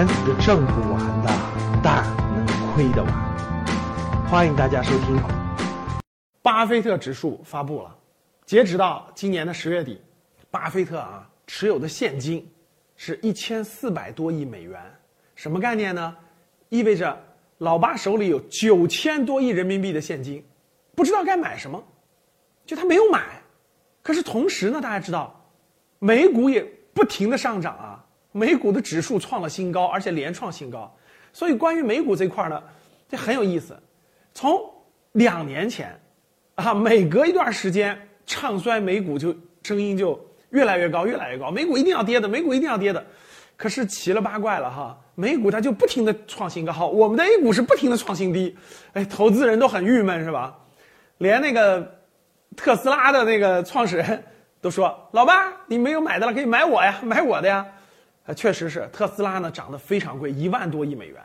钱是挣不完的，但能亏得完。欢迎大家收听。巴菲特指数发布了，截止到今年的十月底，巴菲特啊持有的现金是一千四百多亿美元，什么概念呢？意味着老巴手里有九千多亿人民币的现金，不知道该买什么，就他没有买。可是同时呢，大家知道，美股也不停的上涨啊，美股的指数创了新高，而且连创新高。所以关于美股这块呢，这很有意思。从两年前，啊，每隔一段时间唱衰美股就声音就越来越高，越来越高，美股一定要跌的，美股一定要跌的。可是奇了八怪了哈，美股它就不停的创新高，我们的 A 股是不停的创新低，哎，投资人都很郁闷是吧？连那个。特斯拉的那个创始人都说：“老八，你没有买的了，可以买我呀，买我的呀。”啊，确实是特斯拉呢，涨得非常贵，一万多亿美元。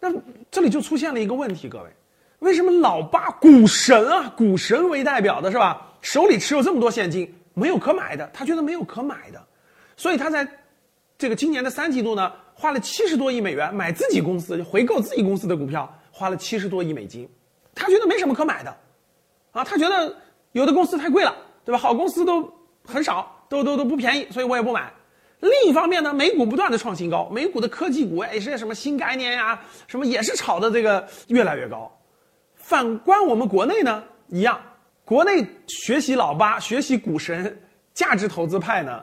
那这里就出现了一个问题，各位，为什么老八股神啊，股神为代表的是吧？手里持有这么多现金，没有可买的，他觉得没有可买的，所以他在这个今年的三季度呢，花了七十多亿美元买自己公司，回购自己公司的股票，花了七十多亿美金，他觉得没什么可买的。啊，他觉得有的公司太贵了，对吧？好公司都很少，都都都不便宜，所以我也不买。另一方面呢，美股不断的创新高，美股的科技股，也是什么新概念呀，什么也是炒的这个越来越高。反观我们国内呢，一样，国内学习老八，学习股神，价值投资派呢，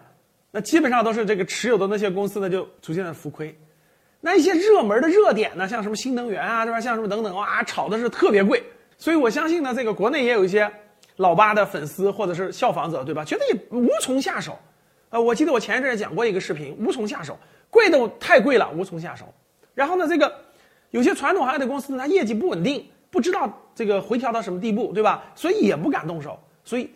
那基本上都是这个持有的那些公司呢，就逐渐的浮亏。那一些热门的热点呢，像什么新能源啊，对吧？像什么等等，哇，炒的是特别贵。所以我相信呢，这个国内也有一些老八的粉丝或者是效仿者，对吧？觉得也无从下手，我记得我前一阵讲过一个视频，无从下手，贵的太贵了，无从下手。然后呢，这个有些传统行业的公司呢，它业绩不稳定，不知道这个回调到什么地步，对吧？所以也不敢动手，所以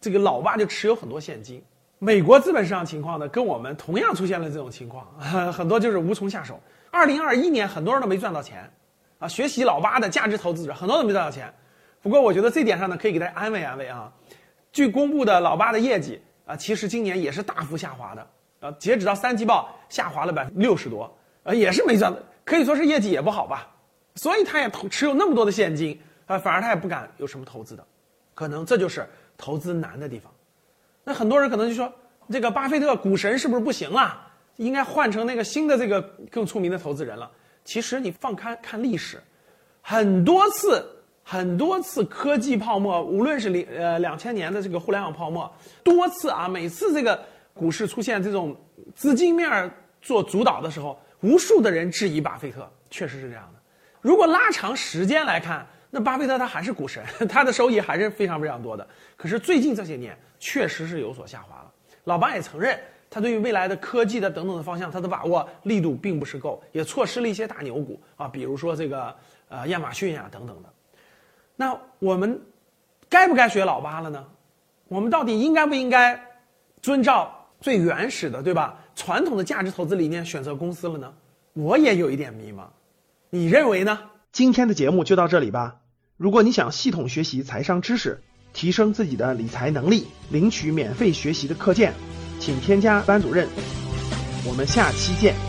这个老八就持有很多现金。美国资本市场情况呢，跟我们同样出现了这种情况，很多就是无从下手。二零二一年很多人都没赚到钱。啊，学习老八的价值投资者很多都没赚到钱，不过我觉得这点上呢，可以给大家安慰安慰啊。据公布的老八的业绩啊，其实今年也是大幅下滑的啊，截止到三季报下滑了百分之六十多，啊，也是没赚的，可以说是业绩也不好吧。所以他也投持有那么多的现金啊，反而他也不敢有什么投资的，可能这就是投资难的地方。那很多人可能就说，这个巴菲特股神是不是不行了？应该换成那个新的这个更出名的投资人了。其实你放开看历史，很多次很多次科技泡沫，无论是零呃两千年的这个互联网泡沫，多次啊，每次这个股市出现这种资金面做主导的时候，无数的人质疑巴菲特，确实是这样的。如果拉长时间来看，那巴菲特他还是股神，他的收益还是非常非常多的。可是最近这些年确实是有所下滑了，老巴也承认。他对于未来的科技的等等的方向，他的把握力度并不是够，也错失了一些大牛股啊，比如说这个呃亚马逊呀等等的。那我们该不该学老八了呢？我们到底应该不应该遵照最原始的对吧传统的价值投资理念选择公司了呢？我也有一点迷茫，你认为呢？今天的节目就到这里吧。如果你想系统学习财商知识，提升自己的理财能力，领取免费学习的课件。请添加班主任，我们下期见。